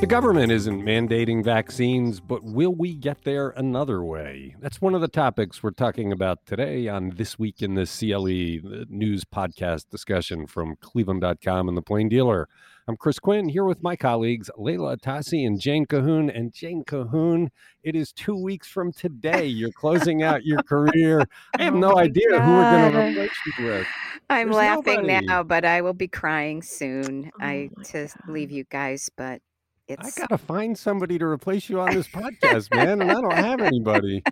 The government isn't mandating vaccines, but will we get there another way? That's one of the topics we're talking about today on This Week in the CLE the news podcast discussion from Cleveland.com and The Plain Dealer. I'm Chris Quinn here with my colleagues Leila Atassi and Jane Cahoon. And Jane Cahoon, it is two weeks from today. You're closing out your career. I have Oh no idea who we're going to replace you with. I'm There's laughing nobody. now, but I will be crying soon. Oh I to leave you guys, but it's got to find somebody to replace you on this podcast, man. And I don't have anybody.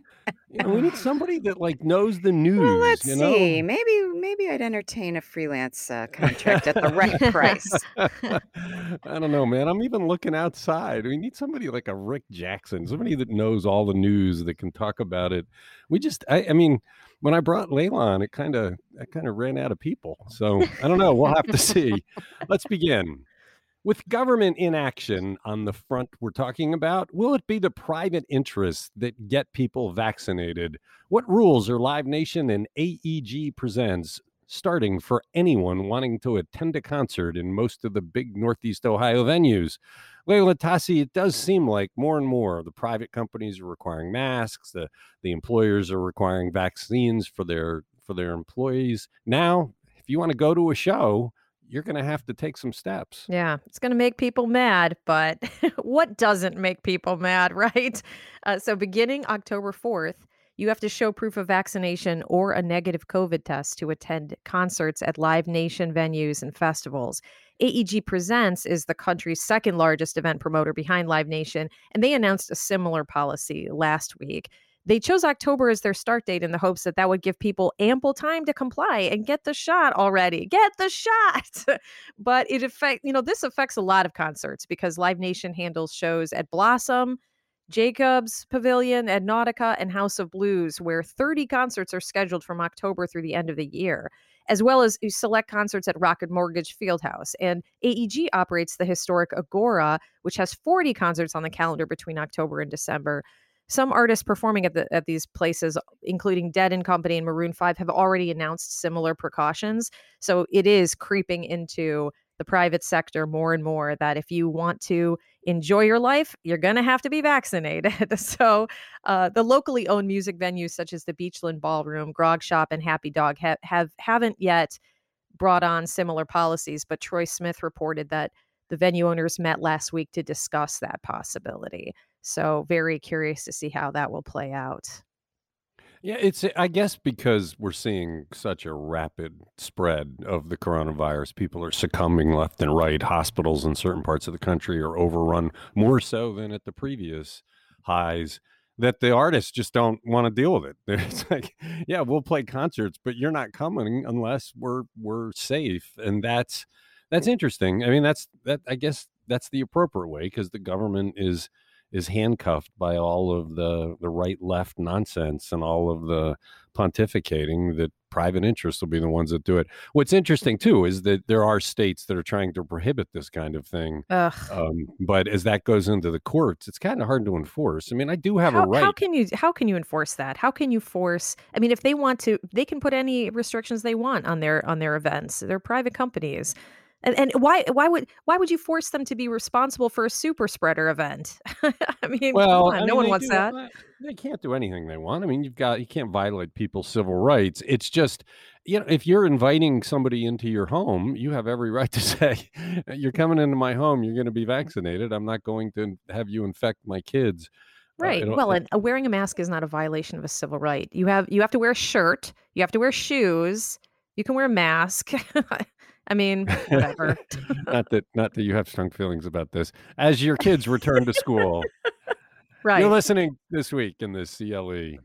You know, we need somebody that like knows the news. well. Let's you see. know? Maybe maybe I'd entertain a freelance uh, contract at the right price. I don't know, man. I'm even looking outside. We need somebody like a Rick Jackson, somebody that knows all the news that can talk about it. We just, I, I mean, when I brought Leila on, it kind of, I kind of ran out of people. So I don't know. We'll have to see. Let's begin. With government inaction on the front we're talking about, will it be the private interests that get people vaccinated? What rules are Live Nation and AEG presents starting for anyone wanting to attend a concert in most of the big Northeast Ohio venues? Leila Atassi, it does seem like more and more the private companies are requiring masks, the, the employers are requiring vaccines for their for their employees. Now, if you want to go to a show, you're going to have to take some steps. Yeah, it's going to make people mad, but what doesn't make people mad, right? Uh, so, beginning October 4th, you have to show proof of vaccination or a negative COVID test to attend concerts at Live Nation venues and festivals. AEG Presents is the country's second largest event promoter behind Live Nation, and they announced a similar policy last week. They chose October as their start date in the hopes that that would give people ample time to comply and get the shot already. Get the shot. but it affect you know this affects a lot of concerts because Live Nation handles shows at Blossom, Jacobs Pavilion, at Nautica, and House of Blues, where 30 concerts are scheduled from October through the end of the year, as well as uh, select concerts at Rocket Mortgage Fieldhouse. And AEG operates the historic Agora, which has 40 concerts on the calendar between October and December. Some artists performing at the at these places, including Dead and Company and Maroon Five, have already announced similar precautions. So it is creeping into the private sector more and more that if you want to enjoy your life, you're going to have to be vaccinated. so uh, the locally owned music venues such as the Beachland Ballroom, Grog Shop, and Happy Dog have, have haven't yet brought on similar policies. But Troy Smith reported that the venue owners met last week to discuss that possibility. So very curious to see how that will play out. Yeah, it's eh, I guess because we're seeing such a rapid spread of the coronavirus, people are succumbing left and right. Hospitals in certain parts of the country are overrun more so than at the previous highs. That the artists just don't want to deal with it. It's like, yeah, we'll play concerts, but you're not coming unless we're we're safe, and that's that's interesting. I mean, that's that. I guess that's the appropriate way because the government is is handcuffed by all of the the right left nonsense and all of the pontificating that private interests will be the ones that do it. What's interesting too is that there are states that are trying to prohibit this kind of thing. Ugh. Um, but as that goes into the courts, it's kind of hard to enforce. I mean, I do have how, a right. how can you how can you enforce that? How can you force? I mean, if they want to, they can put any restrictions they want on their on their events. They're private companies, and and why why would why would you force them to be responsible for a super spreader event? I mean, well, on, I no one wants do- that. uh, They can't do anything they want. I mean, you've got you can't violate people's civil rights. It's just you know, if you're inviting somebody into your home, you have every right to say, "You're coming into my home. You're going to be vaccinated. I'm not going to have you infect my kids." Uh, Right. it'll- well, and uh, wearing a mask is not a violation of a civil right. You have you have to wear a shirt. You have to wear shoes. You can wear a mask. I mean, whatever. not that not that you have strong feelings about this. As your kids return to school, right. You're listening this week in the CLE.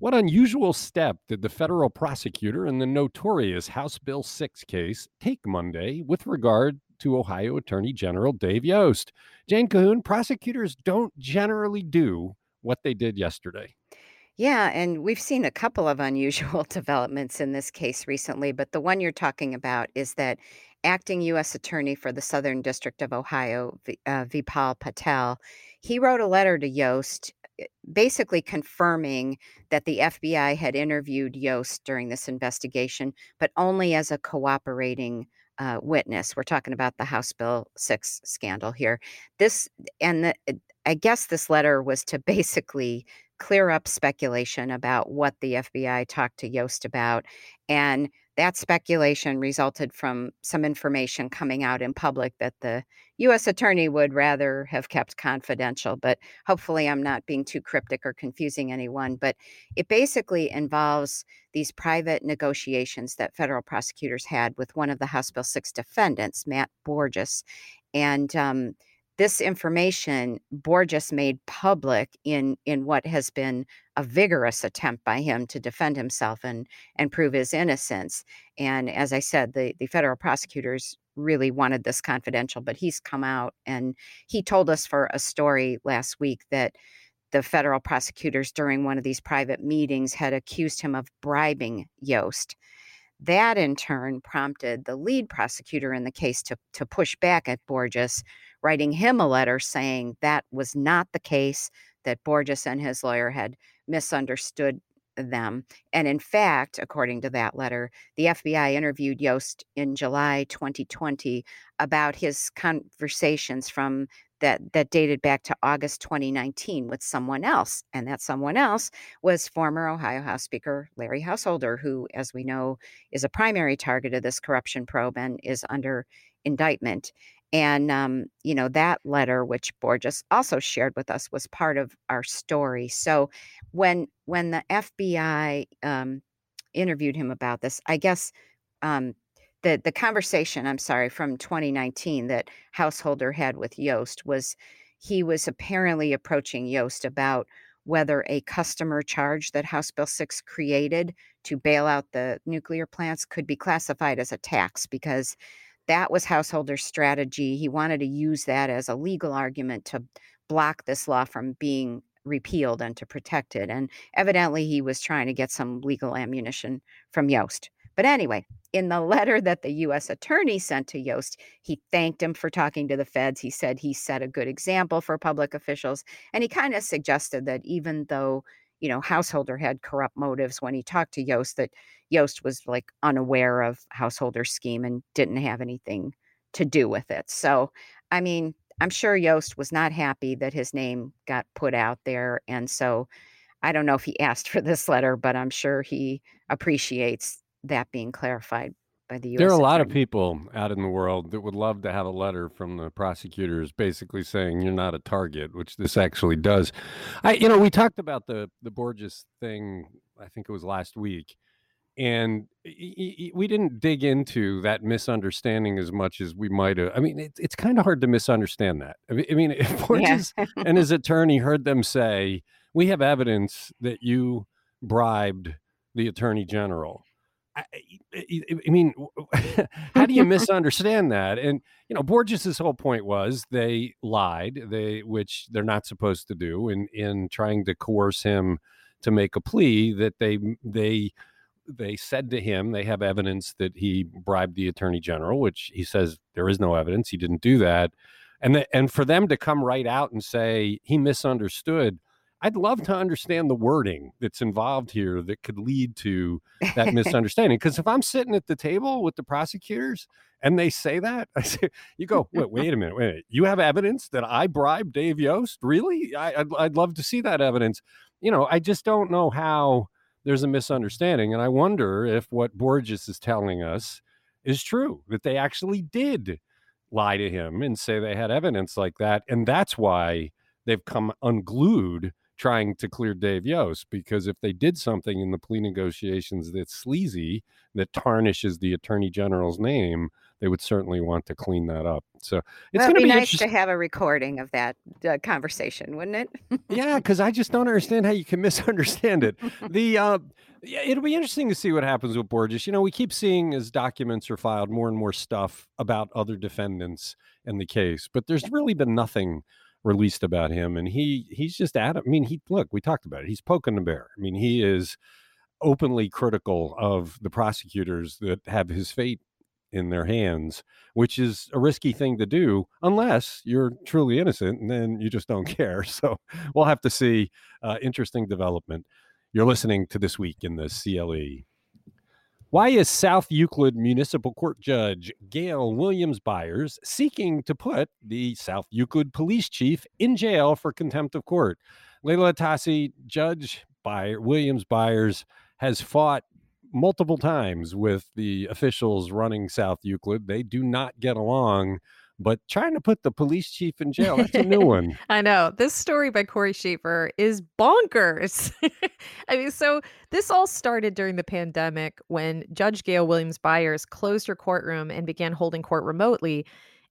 What unusual step did the federal prosecutor in the notorious House Bill 6 case take Monday with regard to Ohio Attorney General Dave Yost? Jane Cahoon, prosecutors don't generally do what they did yesterday. Yeah, and we've seen a couple of unusual developments in this case recently, but the one you're talking about is that acting U.S. Attorney for the Southern District of Ohio, V- uh, Vipal Patel, he wrote a letter to Yost eh, basically confirming that the FBI had interviewed Yost during this investigation, but only as a cooperating uh, witness. We're talking about the House Bill 6 scandal here. This, and the, I guess this letter was to basically clear up speculation about what the FBI talked to Yost about. And that speculation resulted from some information coming out in public that the U.S. attorney would rather have kept confidential. But hopefully, I'm not being too cryptic or confusing anyone. But it basically involves these private negotiations that federal prosecutors had with one of the House Bill 6 defendants, Matt Borges. And um, this information Borges made public in in what has been a vigorous attempt by him to defend himself and and prove his innocence. And as I said, the the federal prosecutors really wanted this confidential, but he's come out and he told us for a story last week that the federal prosecutors during one of these private meetings had accused him of bribing Yost. That in turn prompted the lead prosecutor in the case to, to push back at Borges writing him a letter saying that was not the case, that Borges and his lawyer had misunderstood them. And in fact, according to that letter, the FBI interviewed Yost in July 2020 about his conversations from that that dated back to August 2019 with someone else. And that someone else was former Ohio House Speaker Larry Householder, who, as we know, is a primary target of this corruption probe and is under indictment. And, um, you know, that letter, which Borges also shared with us, was part of our story. So when when the FBI um, interviewed him about this, I guess um, the the conversation, I'm sorry, from 2019 that Householder had with Yost was he was apparently approaching Yost about whether a customer charge that House Bill 6 created to bail out the nuclear plants could be classified as a tax because that was Householder's strategy. He wanted to use that as a legal argument to block this law from being repealed and to protect it. And evidently, he was trying to get some legal ammunition from Yost. But anyway, in the letter that the U.S. attorney sent to Yost, he thanked him for talking to the feds. He said he set a good example for public officials. And he kind of suggested that even though you know, Householder had corrupt motives when he talked to Yost, that Yost was like unaware of Householder's scheme and didn't have anything to do with it. So, I mean, I'm sure Yost was not happy that his name got put out there. And so I don't know if he asked for this letter, but I'm sure he appreciates that being clarified by the U.S. There are a lot attorney. of people out in the world that would love to have a letter from the prosecutors basically saying you're not a target, which this actually does. I you know, we talked about the the Borges thing, I think it was last week. And we didn't dig into that misunderstanding as much as we might have. I mean, it, it's kind of hard to misunderstand that. I mean, I mean if Borges Yeah. and his attorney heard them say, "We have evidence that you bribed the attorney general," I, I, mean, how do you misunderstand that? And you know, Borges's whole point was they lied, they which they're not supposed to do, in in trying to coerce him to make a plea that they they they said to him they have evidence that he bribed the attorney general, which he says there is no evidence he didn't do that, and the, and for them to come right out and say he misunderstood. I'd love to understand the wording that's involved here that could lead to that misunderstanding. Because if I'm sitting at the table with the prosecutors and they say that, I say, you go, wait, wait a minute, wait a minute. You have evidence that I bribed Dave Yost? Really? I, I'd, I'd love to see that evidence. You know, I just don't know how there's a misunderstanding. And I wonder if what Borges is telling us is true, that they actually did lie to him and say they had evidence like that. And that's why they've come unglued trying to clear Dave Yost because if they did something in the plea negotiations that's sleazy, that tarnishes the attorney general's name, they would certainly want to clean that up. So it's well, going to be be nice to have a recording of that uh, conversation, wouldn't it? yeah, because I just don't understand how you can misunderstand it. The uh, it'll be interesting to see what happens with Borges. You know, we keep seeing as documents are filed more and more stuff about other defendants in the case, but there's really been nothing released about him and he he's just at. I mean, he look, we talked about it. He's poking the bear. I mean, he is openly critical of the prosecutors that have his fate in their hands, which is a risky thing to do unless you're truly innocent and then you just don't care. So we'll have to see. Uh, interesting development. You're listening to This Week in the CLE. Why is South Euclid Municipal Court Judge Gayle Williams Byers seeking to put the South Euclid police chief in jail for contempt of court? Leila Atassi, Judge Byers, Williams Byers has fought multiple times with the officials running South Euclid. They do not get along but trying to put the police chief in jail, that's a new one. I know. This story by Cory Shaffer is bonkers. I mean, so this all started during the pandemic when Judge Gayle Williams Byers closed her courtroom and began holding court remotely.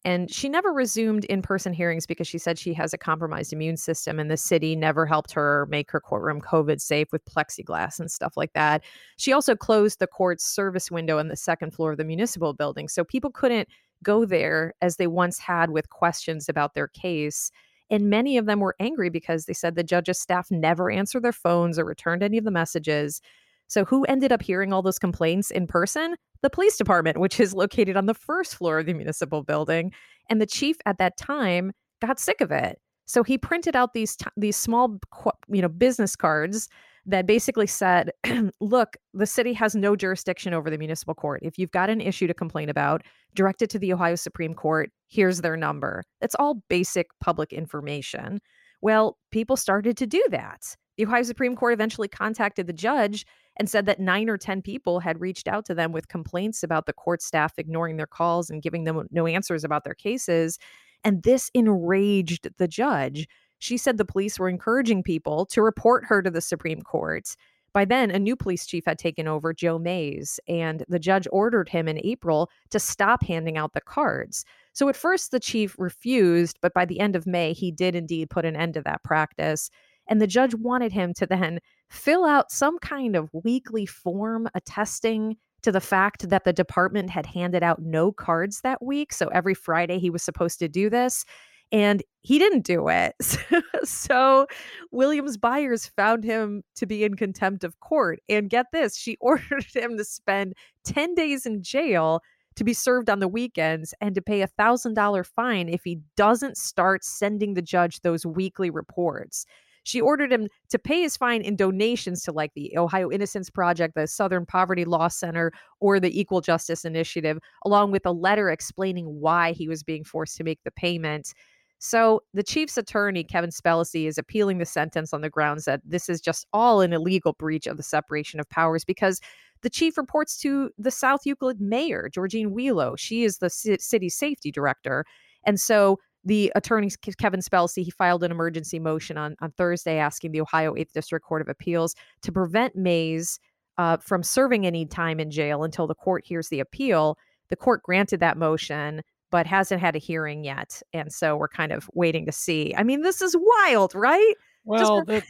And she never resumed in person hearings because she said she has a compromised immune system, and the city never helped her make her courtroom COVID safe with plexiglass and stuff like that. She also closed the court's service window on the second floor of the municipal building. So people couldn't go there as they once had with questions about their case. And many of them were angry because they said the judge's staff never answered their phones or returned any of the messages. So, who ended up hearing all those complaints in person? The police department, which is located on the first floor of the municipal building. And the chief at that time got sick of it. So he printed out these t- these small, you know, business cards that basically said, look, the city has no jurisdiction over the municipal court. If you've got an issue to complain about, direct it to the Ohio Supreme Court. Here's their number. It's all basic public information. Well, people started to do that. The Ohio Supreme Court eventually contacted the judge and said that nine or 10 people had reached out to them with complaints about the court staff ignoring their calls and giving them no answers about their cases. And this enraged the judge. She said the police were encouraging people to report her to the Supreme Court. By then, a new police chief had taken over, Joe Mays, and the judge ordered him in April to stop handing out the cards. So at first, the chief refused, but by the end of May, he did indeed put an end to that practice. And the judge wanted him to then fill out some kind of weekly form attesting to the fact that the department had handed out no cards that week. So every Friday, he was supposed to do this and he didn't do it. so Williams Byers found him to be in contempt of court. And get this, she ordered him to spend 10 days in jail to be served on the weekends and to pay a $1,000 fine if he doesn't start sending the judge those weekly reports. She ordered him to pay his fine in donations to like the Ohio Innocence Project, the Southern Poverty Law Center, or the Equal Justice Initiative, along with a letter explaining why he was being forced to make the payment. So the chief's attorney, Kevin Spellacy, is appealing the sentence on the grounds that this is just all an illegal breach of the separation of powers because the chief reports to the South Euclid mayor, Georgine Welo. She is the city safety director. And so the attorney, Kevin Spellacy, he filed an emergency motion on, on Thursday asking the Ohio 8th District Court of Appeals to prevent Mays uh, from serving any time in jail until the court hears the appeal. The court granted that motion but hasn't had a hearing yet. And so we're kind of waiting to see. I mean, this is wild, right? Well, the,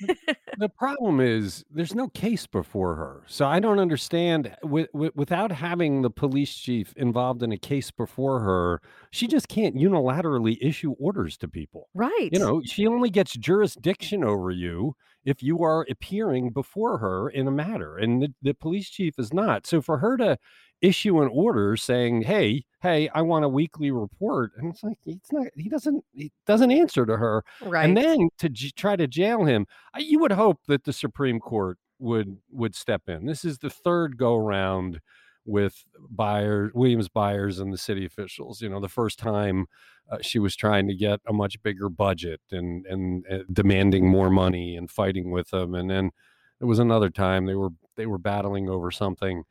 the problem is there's no case before her. So I don't understand. With, with, without having the police chief involved in a case before her, she just can't unilaterally issue orders to people. Right. You know, she only gets jurisdiction over you if you are appearing before her in a matter. And the, the police chief is not. So for her to issue an order saying, "Hey, hey, I want a weekly report," and it's like it's not. He doesn't. He doesn't answer to her. Right. And then to j- try to jail him, you would hope that the Supreme Court would would step in. This is the third go round with Byers, Williams Byers, and the city officials. You know, the first time uh, she was trying to get a much bigger budget and and uh, demanding more money and fighting with them, and then there was another time they were they were battling over something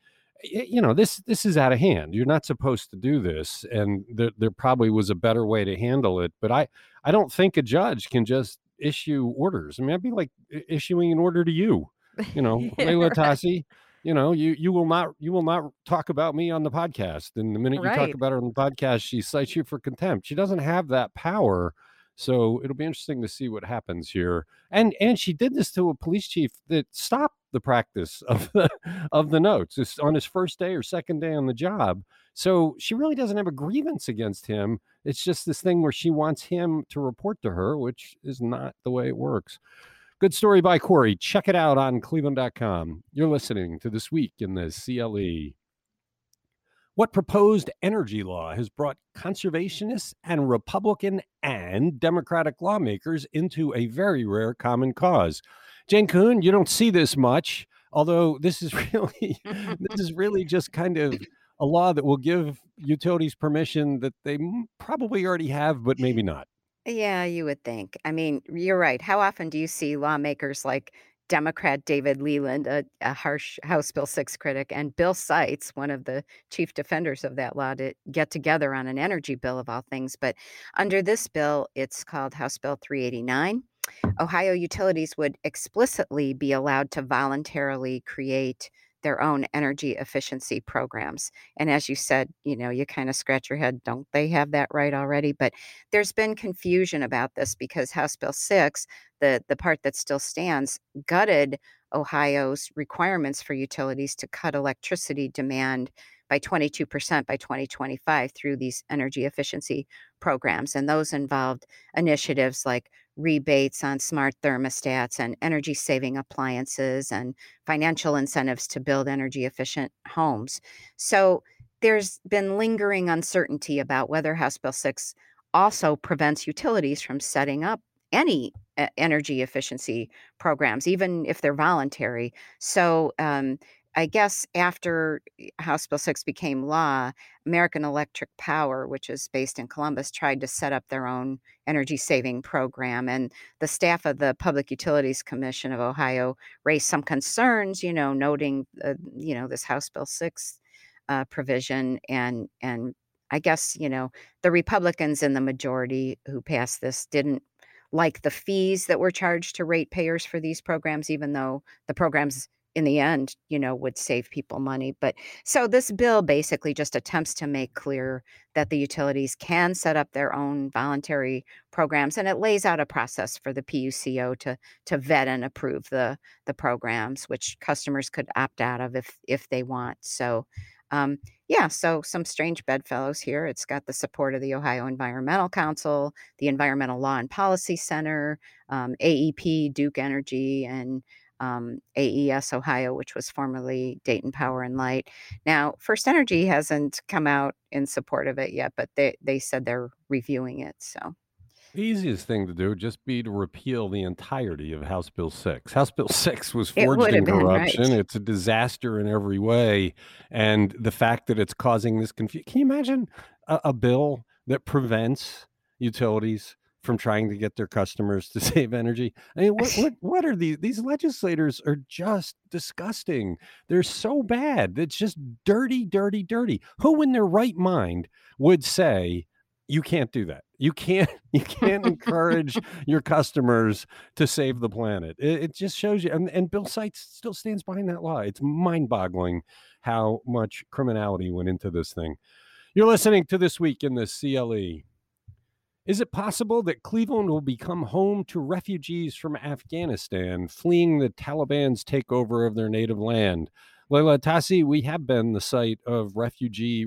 you know this this is out of hand you're not supposed to do this and there, there probably was a better way to handle it but i i don't think a judge can just issue orders i mean i'd be like issuing an order to you you know yeah, Leila right. Atassi, you know you you will not you will not talk about me on the podcast and the minute you right. talk about her on the podcast she cites you for contempt she doesn't have that power so it'll be interesting to see what happens here. And and she did this to a police chief that stopped the practice of the of the notes it's on his first day or second day on the job. So she really doesn't have a grievance against him. It's just this thing where she wants him to report to her, which is not the way it works. Good story by Cory. Check it out on cleveland.com. You're listening to This Week in the CLE. What proposed energy law has brought conservationists and Republican and Democratic lawmakers into a very rare common cause? Jane Cahoon, you don't see this much. Although this is really this is really just kind of a law that will give utilities permission that they probably already have, but maybe not. Yeah, you would think. I mean, you're right. How often do you see lawmakers like Democrat David Leland, a, a harsh House Bill 6 critic, and Bill Seitz, one of the chief defenders of that law, to get together on an energy bill of all things? But under this bill, it's called House Bill 389. Ohio utilities would explicitly be allowed to voluntarily create their own energy efficiency programs. And as you said, you know, you kind of scratch your head, don't they have that right already? But there's been confusion about this because House Bill 6, the the part that still stands, gutted Ohio's requirements for utilities to cut electricity demand by 22% by 2025 through these energy efficiency programs. And those involved initiatives like rebates on smart thermostats and energy saving appliances and financial incentives to build energy efficient homes. So there's been lingering uncertainty about whether House Bill 6 also prevents utilities from setting up any energy efficiency programs, even if they're voluntary. So um, I guess after House Bill 6 became law, American Electric Power, which is based in Columbus, tried to set up their own energy saving program. And the staff of the Public Utilities Commission of Ohio raised some concerns, you know, noting, uh, you know, this House Bill 6 uh, provision. And, and I guess, you know, the Republicans in the majority who passed this didn't like the fees that were charged to ratepayers for these programs, even though the programs in the end, you know, would save people money. But so this bill basically just attempts to make clear that the utilities can set up their own voluntary programs, and it lays out a process for the PUCO to to vet and approve the the programs, which customers could opt out of if if they want. So. Um, yeah, so some strange bedfellows here. It's got the support of the Ohio Environmental Council, the Environmental Law and Policy Center, um, AEP, Duke Energy, and um, AES Ohio, which was formerly Dayton Power and Light. Now, First Energy hasn't come out in support of it yet, but they, they said they're reviewing it. So. The easiest thing to do would just be to repeal the entirety of House Bill 6. House Bill 6 was forged in corruption. Right. It's a disaster in every way. And the fact that it's causing this confusion can you imagine a, a bill that prevents utilities from trying to get their customers to save energy. I mean, what what what are these? These legislators are just disgusting. They're so bad. It's just dirty, dirty, dirty. Who in their right mind would say you can't do that? You can't you can't encourage your customers to save the planet. It, it just shows you. And, and Bill Seitz still stands behind that law. It's mind-boggling how much criminality went into this thing. You're listening to this week in the CLE. Is it possible that Cleveland will become home to refugees from Afghanistan fleeing the Taliban's takeover of their native land? Leila Atassi, we have been the site of refugee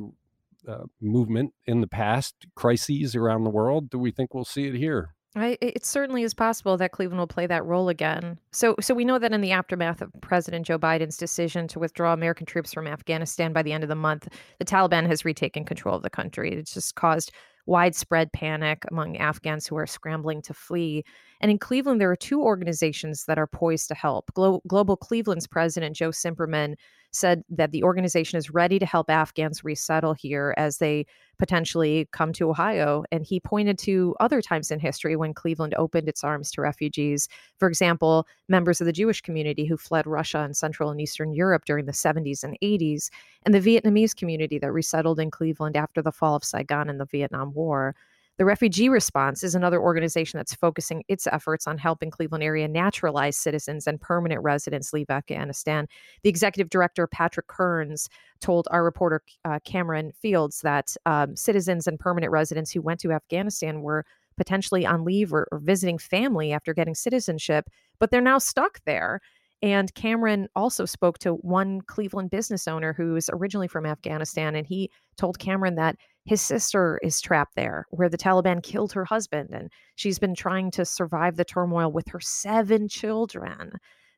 uh, movement in the past, crises around the world. Do we think we'll see it here? I, it certainly is possible that Cleveland will play that role again. So, so we know that in the aftermath of President Joe Biden's decision to withdraw American troops from Afghanistan by the end of the month, the Taliban has retaken control of the country. It's just caused widespread panic among Afghans who are scrambling to flee. And in Cleveland, there are two organizations that are poised to help. Glo- Global Cleveland's president, Joe Cimperman, said that the organization is ready to help Afghans resettle here as they potentially come to Ohio. And he pointed to other times in history when Cleveland opened its arms to refugees. For example, members of the Jewish community who fled Russia and Central and Eastern Europe during the 70s and 80s, and the Vietnamese community that resettled in Cleveland after the fall of Saigon and the Vietnam War. The Refugee Response is another organization that's focusing its efforts on helping Cleveland area naturalized citizens and permanent residents leave Afghanistan. The executive director, Patrick Kearns, told our reporter, uh, Cameron Fields, that um, citizens and permanent residents who went to Afghanistan were potentially on leave or, or visiting family after getting citizenship, but they're now stuck there. And Cameron also spoke to one Cleveland business owner who is originally from Afghanistan. And he told Cameron that his sister is trapped there where the Taliban killed her husband. And she's been trying to survive the turmoil with her seven children.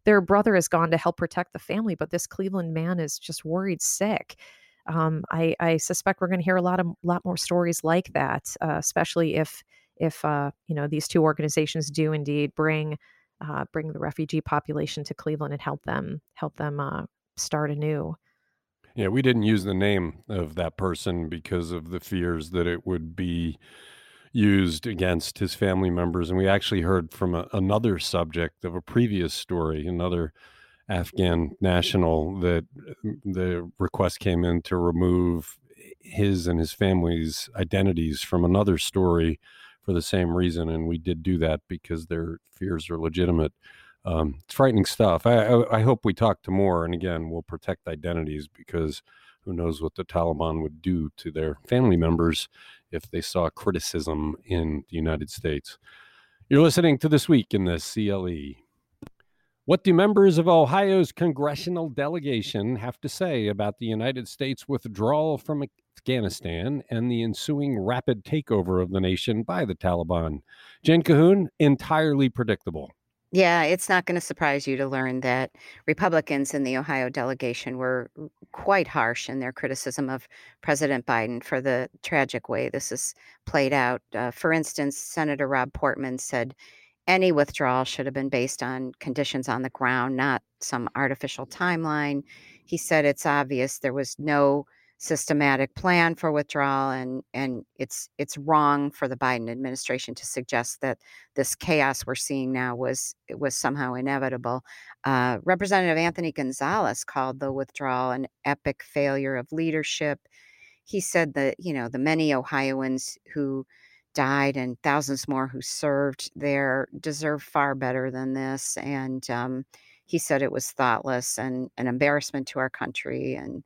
Their brother has gone to help protect the family, but this Cleveland man is just worried sick. Um, I, I, suspect we're going to hear a lot of lot more stories like that, uh, especially if if uh, you know these two organizations do indeed bring uh, bring the refugee population to Cleveland and help them help them uh, start anew. Yeah, we didn't use the name of that person because of the fears that it would be used against his family members. And we actually heard from a, another subject of a previous story, another Afghan national, that mm, the request came in to remove his and his family's identities from another story for the same reason. And we did do that because their fears are legitimate. Um, it's frightening stuff. I, I, I hope we talk to more. And again, we'll protect identities because who knows what the Taliban would do to their family members if they saw criticism in the United States. You're listening to This Week in the CLE. What do members of Ohio's congressional delegation have to say about the United States withdrawal from Afghanistan and the ensuing rapid takeover of the nation by the Taliban? Jen Cahoon, entirely predictable. Yeah, it's not going to surprise you to learn that Republicans in the Ohio delegation were quite harsh in their criticism of President Biden for the tragic way this has played out. Uh, for instance, Senator Rob Portman said any withdrawal should have been based on conditions on the ground, not some artificial timeline. He said it's obvious there was no systematic plan for withdrawal and and it's it's wrong for the Biden administration to suggest that this chaos we're seeing now was was somehow inevitable. Uh, Representative Anthony Gonzalez called the withdrawal an epic failure of leadership. He said that you know the many Ohioans who died and thousands more who served there deserve far better than this and um, he said it was thoughtless and an embarrassment to our country and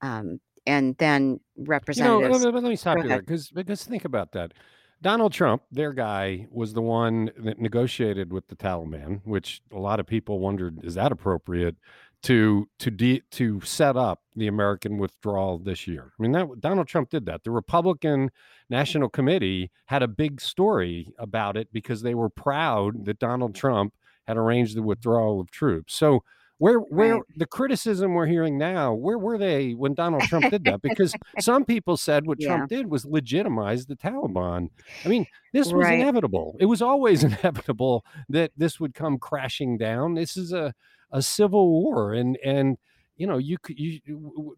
um, and then representatives. You know, let, me stop you there because because think about that. Donald Trump, their guy, was the one that negotiated with the Taliban, which a lot of people wondered is that appropriate to to de- to set up the American withdrawal this year. I mean, that Donald Trump did that. The Republican National Committee had a big story about it because they were proud that Donald Trump had arranged the withdrawal of troops. So where where right. the criticism we're hearing now, where were they when Donald Trump did that? Because some people said what yeah. Trump did was legitimize the Taliban. I mean, this was right. inevitable. It was always inevitable that this would come crashing down. This is a a civil war and and you know you you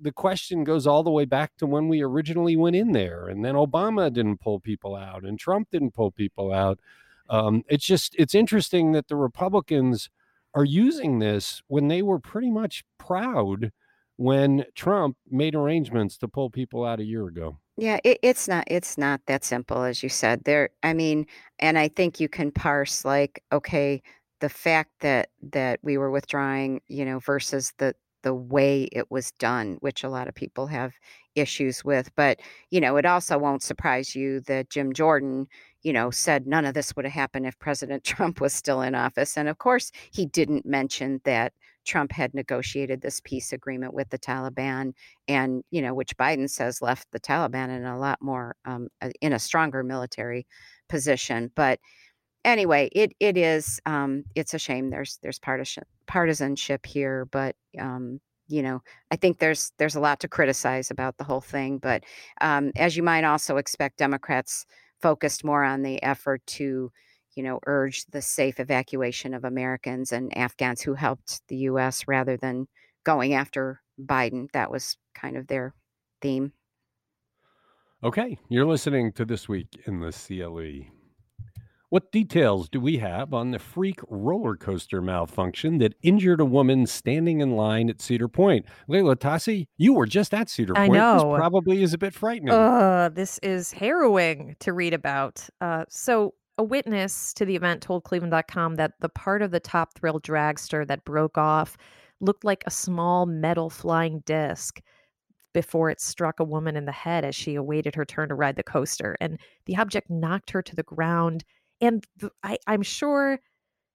the question goes all the way back to when we originally went in there and then Obama didn't pull people out and Trump didn't pull people out. Um, it's just it's interesting that the Republicans are using this when they were pretty much proud when Trump made arrangements to pull people out a year ago. Yeah, it, it's not it's not that simple as you said. There I mean, and I think you can parse like okay, the fact that that we were withdrawing, you know, versus the the way it was done, which a lot of people have issues with. But, you know, it also won't surprise you that Jim Jordan, you know, said none of this would have happened if President Trump was still in office. And of course, he didn't mention that Trump had negotiated this peace agreement with the Taliban, and you know, which Biden says left the Taliban in a lot more um, uh, in a stronger military position. But anyway, it it is um, it's a shame. There's there's partisan partisanship here, but um, you know, I think there's there's a lot to criticize about the whole thing. But um, as you might also expect, Democrats focused more on the effort to, you know, urge the safe evacuation of Americans and Afghans who helped the U.S. rather than going after Biden. That was kind of their theme. Okay, you're listening to This Week in the CLE. What details do we have on the freak roller coaster malfunction that injured a woman standing in line at Cedar Point? Leila Atassi, you were just at Cedar Point. I know. This probably is a bit frightening. Uh, this is harrowing to read about. Uh, so, a witness to the event told Cleveland.com that the part of the top thrill dragster that broke off looked like a small metal flying disc before it struck a woman in the head as she awaited her turn to ride the coaster. And the object knocked her to the ground and I, I'm sure.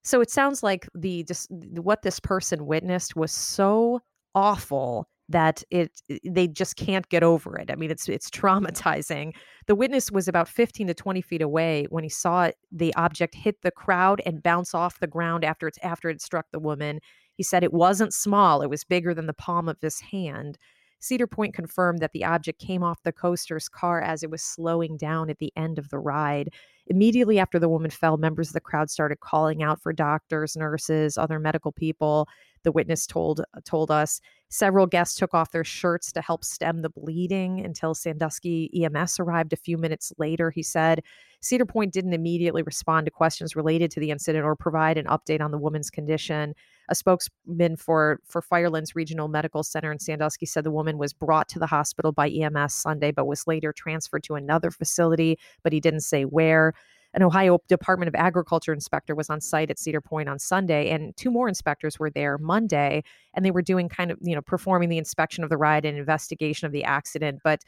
So it sounds like the just what this person witnessed was so awful that it they just can't get over it. I mean, it's it's traumatizing. The witness was about 15 to 20 feet away when he saw the object hit the crowd and bounce off the ground after it's after it struck the woman. He said it wasn't small; it was bigger than the palm of his hand. Cedar Point confirmed that the object came off the coaster's car as it was slowing down at the end of the ride. Immediately after the woman fell, members of the crowd started calling out for doctors, nurses, other medical people. The witness told uh, told us several guests took off their shirts to help stem the bleeding until Sandusky EMS arrived a few minutes later. He said Cedar Point didn't immediately respond to questions related to the incident or provide an update on the woman's condition. A spokesman for for Firelands Regional Medical Center in Sandusky said the woman was brought to the hospital by EMS Sunday, but was later transferred to another facility, but he didn't say where. An Ohio Department of Agriculture inspector was on site at Cedar Point on Sunday, and two more inspectors were there Monday, and they were doing kind of, you know, performing the inspection of the ride and investigation of the accident. But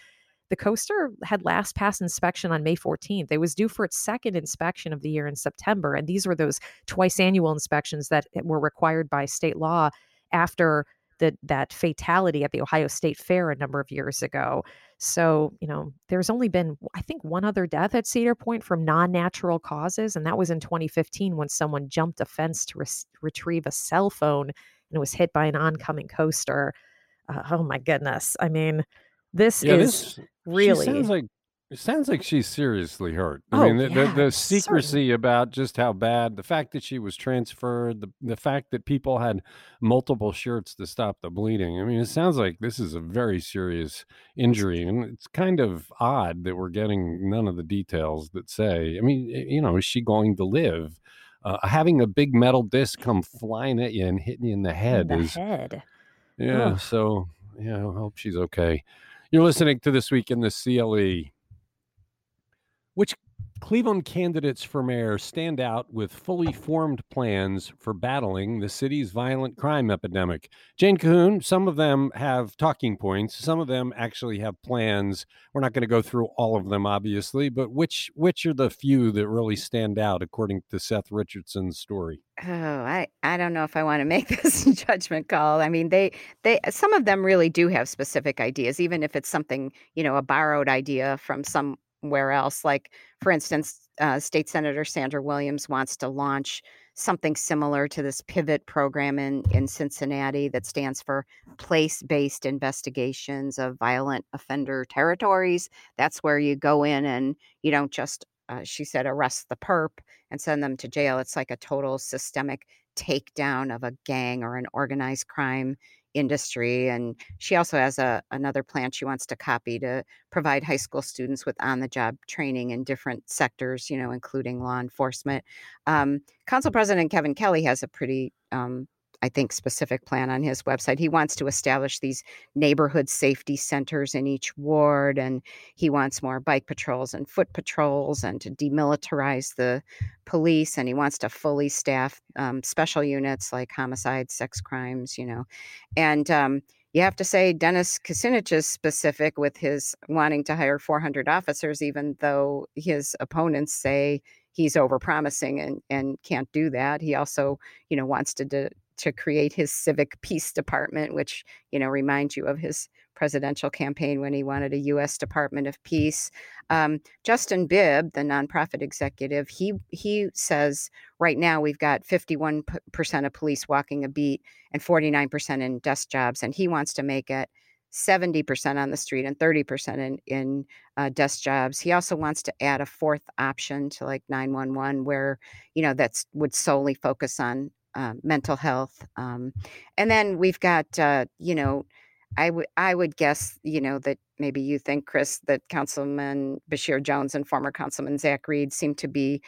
the coaster had last passed inspection on May 14th. It was due for its second inspection of the year in September. And these were those twice annual inspections that were required by state law after the, that fatality at the Ohio State Fair a number of years ago. So, you know, there's only been, I think, one other death at Cedar Point from non natural causes. And that was in 2015 when someone jumped a fence to re- retrieve a cell phone and was hit by an oncoming coaster. Uh, oh my goodness. I mean, this yeah, is this, really sounds like it sounds like she's seriously hurt. I oh, mean, the, yeah, the, the secrecy certainly. about just how bad, the fact that she was transferred, the, the fact that people had multiple shirts to stop the bleeding. I mean, it sounds like this is a very serious injury. And it's kind of odd that we're getting none of the details that say, I mean, you know, is she going to live? Uh, having a big metal disc come flying at you and hitting you in the head in the is. Head. Yeah. So, yeah, I hope she's okay. You're listening to This Week in the CLE. Which Cleveland candidates for mayor stand out with fully formed plans for battling the city's violent crime epidemic. Jane Cahoon, some of them have talking points, some of them actually have plans. We're not going to go through all of them, obviously, but which which are the few that really stand out according to Seth Richardson's story? Oh, I, I don't know if I want to make this judgment call. I mean, they they some of them really do have specific ideas, even if it's something, you know, a borrowed idea from some where else. Like, for instance, uh, State Senator Sandra Williams wants to launch something similar to this pivot program in, in Cincinnati that stands for place based investigations of violent offender territories. That's where you go in and you don't just, uh, she said, arrest the perp and send them to jail. It's like a total systemic takedown of a gang or an organized crime industry and she also has a another plan she wants to copy to provide high school students with on the job training in different sectors you know including law enforcement. Um, council president kevin kelly has a pretty um, I think, specific plan on his website. He wants to establish these neighborhood safety centers in each ward, and he wants more bike patrols and foot patrols, and to demilitarize the police. And he wants to fully staff um, special units like homicide, sex crimes, you know. And um, you have to say Dennis Kucinich is specific with his wanting to hire 400 officers, even though his opponents say he's overpromising and and can't do that. He also, you know, wants to de- to create his civic peace department, which, you know, reminds you of his presidential campaign when he wanted a U.S. Department of Peace. Um, Justin Bibb, the nonprofit executive, he he says right now we've got 51 percent of police walking a beat and 49 percent in desk jobs, and he wants to make it 70% on the street and 30% in, in uh, desk jobs. He also wants to add a fourth option to like 911 where, you know, that's would solely focus on uh, mental health. Um, and then we've got, uh, you know, I would I would guess, you know, that maybe you think, Chris, that Councilman Basheer Jones and former Councilman Zack Reed seem to be,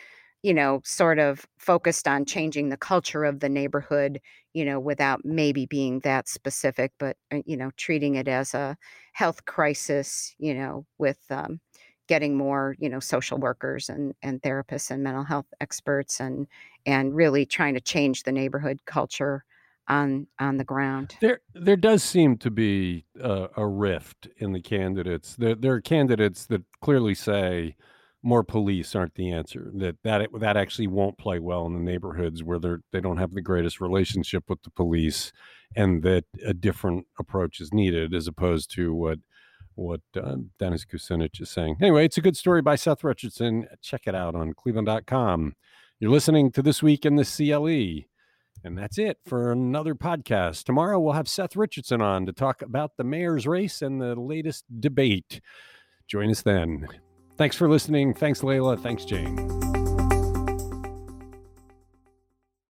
you know, sort of focused on changing the culture of the neighborhood, you know, without maybe being that specific, but uh, you know, treating it as a health crisis, you know, with um, getting more you know social workers and and therapists and mental health experts and and really trying to change the neighborhood culture on on the ground. There there does seem to be a, a rift in the candidates. There, there are candidates that clearly say more police aren't the answer that that that actually won't play well in the neighborhoods where they're they don't have the greatest relationship with the police and that a different approach is needed as opposed to what what uh, Dennis Kucinich is saying. Anyway, it's a good story by Seth Richardson. Check it out on cleveland.com. You're listening to This Week in the CLE. And that's it for another podcast. Tomorrow we'll have Seth Richardson on to talk about the mayor's race and the latest debate. Join us then. Thanks for listening. Thanks, Leila. Thanks, Jane.